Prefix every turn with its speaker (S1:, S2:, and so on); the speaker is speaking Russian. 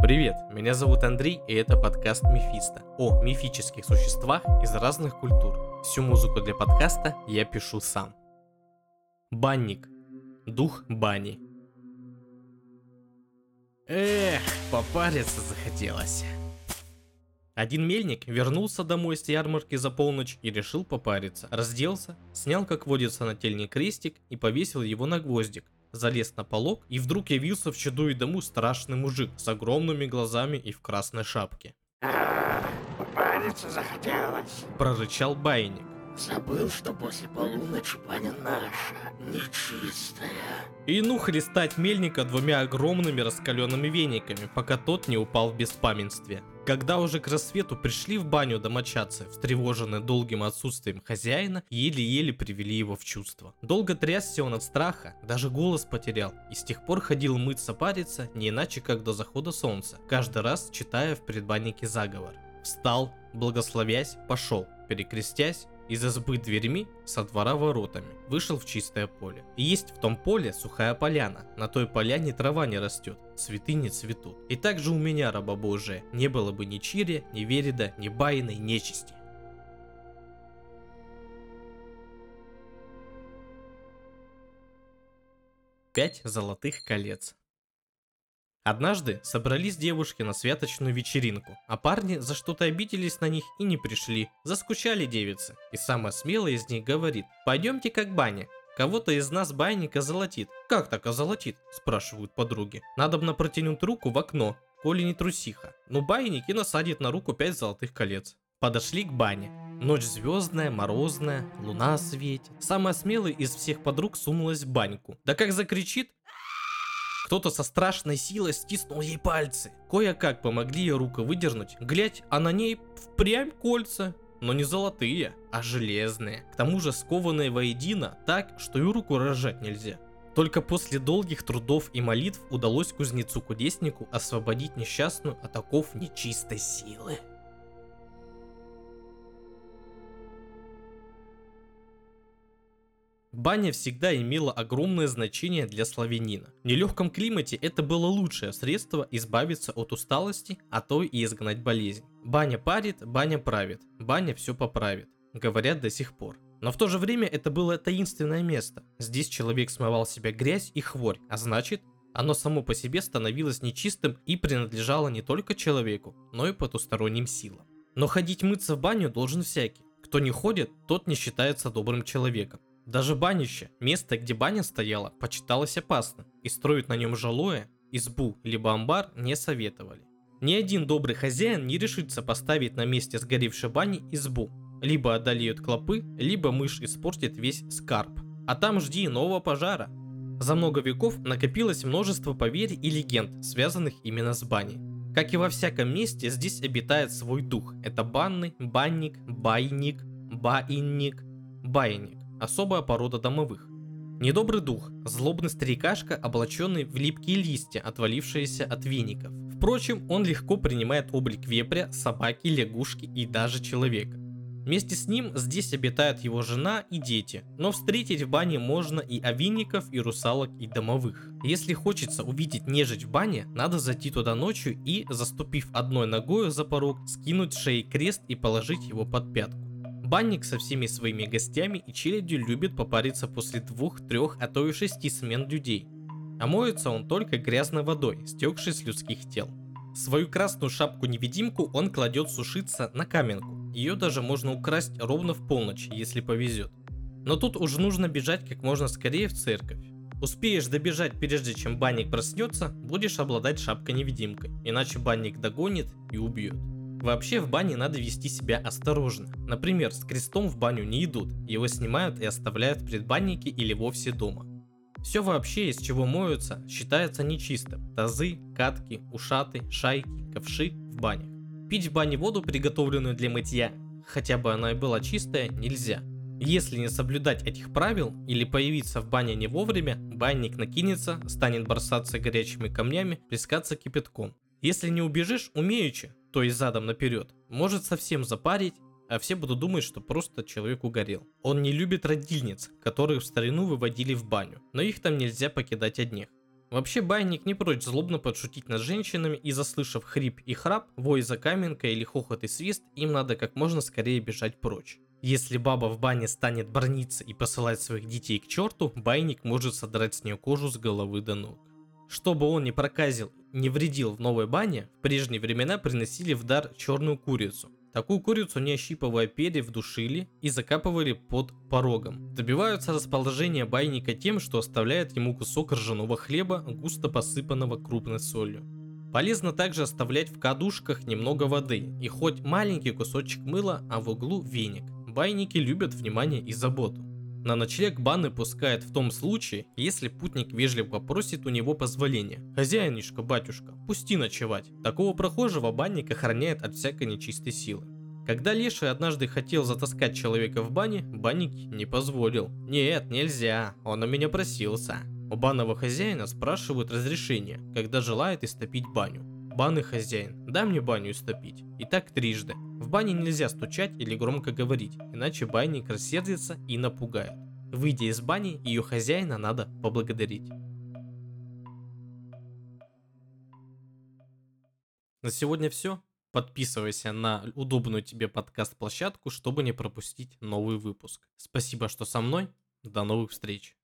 S1: Привет, меня зовут Андрей, и это подкаст Мефисто о мифических существах из разных культур. Всю музыку для подкаста я пишу сам. Банник. Дух бани. Эх, попариться захотелось. Один мельник вернулся домой с ярмарки за полночь и решил попариться. Разделся, снял как водится нательный крестик и повесил его на гвоздик, залез на полок, и вдруг явился в чаду и дому страшный мужик с огромными глазами и в красной шапке.
S2: Попариться захотелось.
S1: Прорычал байник.
S2: Забыл, что после полуночи баня наша, нечистая.
S1: И ну хлестать мельника двумя огромными раскаленными вениками, пока тот не упал в беспамятстве. Когда уже к рассвету пришли в баню домочадцы, встревоженные долгим отсутствием хозяина, еле-еле привели его в чувство. Долго трясся он от страха, даже голос потерял, и с тех пор ходил мыться париться не иначе как до захода солнца, каждый раз читая в предбаннике заговор. Встал, благословясь, пошел, перекрестясь, из избы дверьми, со двора воротами, вышел в чистое поле. И есть в том поле сухая поляна, на той поляне трава не растет, цветы не цветут. И так же у меня, раба Божия, не было бы ни Чири, ни Верида, ни Байной нечисти. Пять золотых колец. Однажды собрались девушки на святочную вечеринку, а парни за что-то обиделись на них и не пришли. Заскучали девицы. И самая смелая из них говорит, пойдемте как баня. Кого-то из нас байника золотит. Как так озолотит? Спрашивают подруги. Надо бы протянуть руку в окно, коли не трусиха. Ну байник и насадит на руку пять золотых колец. Подошли к бане. Ночь звездная, морозная, луна светит. Самая смелая из всех подруг сунулась в баньку. Да как закричит, кто-то со страшной силой стиснул ей пальцы. Кое-как помогли ей руку выдернуть. Глядь, а на ней впрямь кольца. Но не золотые, а железные. К тому же скованные воедино так, что и руку разжать нельзя. Только после долгих трудов и молитв удалось кузнецу-кудеснику освободить несчастную от оков нечистой силы. Баня всегда имела огромное значение для славянина. В нелегком климате это было лучшее средство избавиться от усталости, а то и изгнать болезнь. Баня парит, баня правит, баня все поправит, говорят до сих пор. Но в то же время это было таинственное место. Здесь человек смывал себя грязь и хворь, а значит, оно само по себе становилось нечистым и принадлежало не только человеку, но и потусторонним силам. Но ходить мыться в баню должен всякий. Кто не ходит, тот не считается добрым человеком. Даже банище, место, где баня стояла, почиталось опасным, и строить на нем жилое, избу либо амбар не советовали. Ни один добрый хозяин не решится поставить на месте сгоревшей бани избу. Либо одолеют клопы, либо мышь испортит весь скарб. А там жди нового пожара. За много веков накопилось множество поверий и легенд, связанных именно с баней. Как и во всяком месте, здесь обитает свой дух. Это банный, банник, байник, баинник, байник особая порода домовых. Недобрый дух, злобный старикашка, облаченный в липкие листья, отвалившиеся от веников. Впрочем, он легко принимает облик вепря, собаки, лягушки и даже человека. Вместе с ним здесь обитают его жена и дети, но встретить в бане можно и овинников, и русалок, и домовых. Если хочется увидеть нежить в бане, надо зайти туда ночью и, заступив одной ногой за порог, скинуть шеи крест и положить его под пятку. Банник со всеми своими гостями и челядью любит попариться после двух, трех, а то и шести смен людей. А моется он только грязной водой, стекшей с людских тел. Свою красную шапку-невидимку он кладет сушиться на каменку. Ее даже можно украсть ровно в полночь, если повезет. Но тут уже нужно бежать как можно скорее в церковь. Успеешь добежать прежде чем банник проснется, будешь обладать шапкой-невидимкой, иначе банник догонит и убьет. Вообще в бане надо вести себя осторожно. Например, с крестом в баню не идут, его снимают и оставляют в предбаннике или вовсе дома. Все вообще, из чего моются, считается нечистым. Тазы, катки, ушаты, шайки, ковши в банях. Пить в бане воду, приготовленную для мытья, хотя бы она и была чистая, нельзя. Если не соблюдать этих правил или появиться в бане не вовремя, банник накинется, станет бросаться горячими камнями, плескаться кипятком. Если не убежишь умеючи, то есть задом наперед, может совсем запарить, а все будут думать, что просто человек угорел. Он не любит родильниц, которые в старину выводили в баню, но их там нельзя покидать одних. Вообще байник не прочь злобно подшутить над женщинами и заслышав хрип и храп, вой за каменкой или хохот и свист, им надо как можно скорее бежать прочь. Если баба в бане станет брониться и посылать своих детей к черту, байник может содрать с нее кожу с головы до ног. Чтобы он не проказил, не вредил в новой бане, в прежние времена приносили в дар черную курицу. Такую курицу, не ощипывая перья, вдушили и закапывали под порогом. Добиваются расположения байника тем, что оставляют ему кусок ржаного хлеба, густо посыпанного крупной солью. Полезно также оставлять в кадушках немного воды и хоть маленький кусочек мыла, а в углу веник. Байники любят внимание и заботу. На ночлег баны пускает в том случае, если путник вежливо попросит у него позволения. Хозяинишка, батюшка, пусти ночевать. Такого прохожего банник охраняет от всякой нечистой силы. Когда Леший однажды хотел затаскать человека в бане, банник не позволил. Нет, нельзя, он у меня просился. У банного хозяина спрашивают разрешение, когда желает истопить баню. Банный хозяин, дай мне баню истопить. И так трижды. В бане нельзя стучать или громко говорить, иначе банник рассердится и напугает. Выйдя из бани, ее хозяина надо поблагодарить. На сегодня все. Подписывайся на удобную тебе подкаст-площадку, чтобы не пропустить новый выпуск. Спасибо, что со мной. До новых встреч.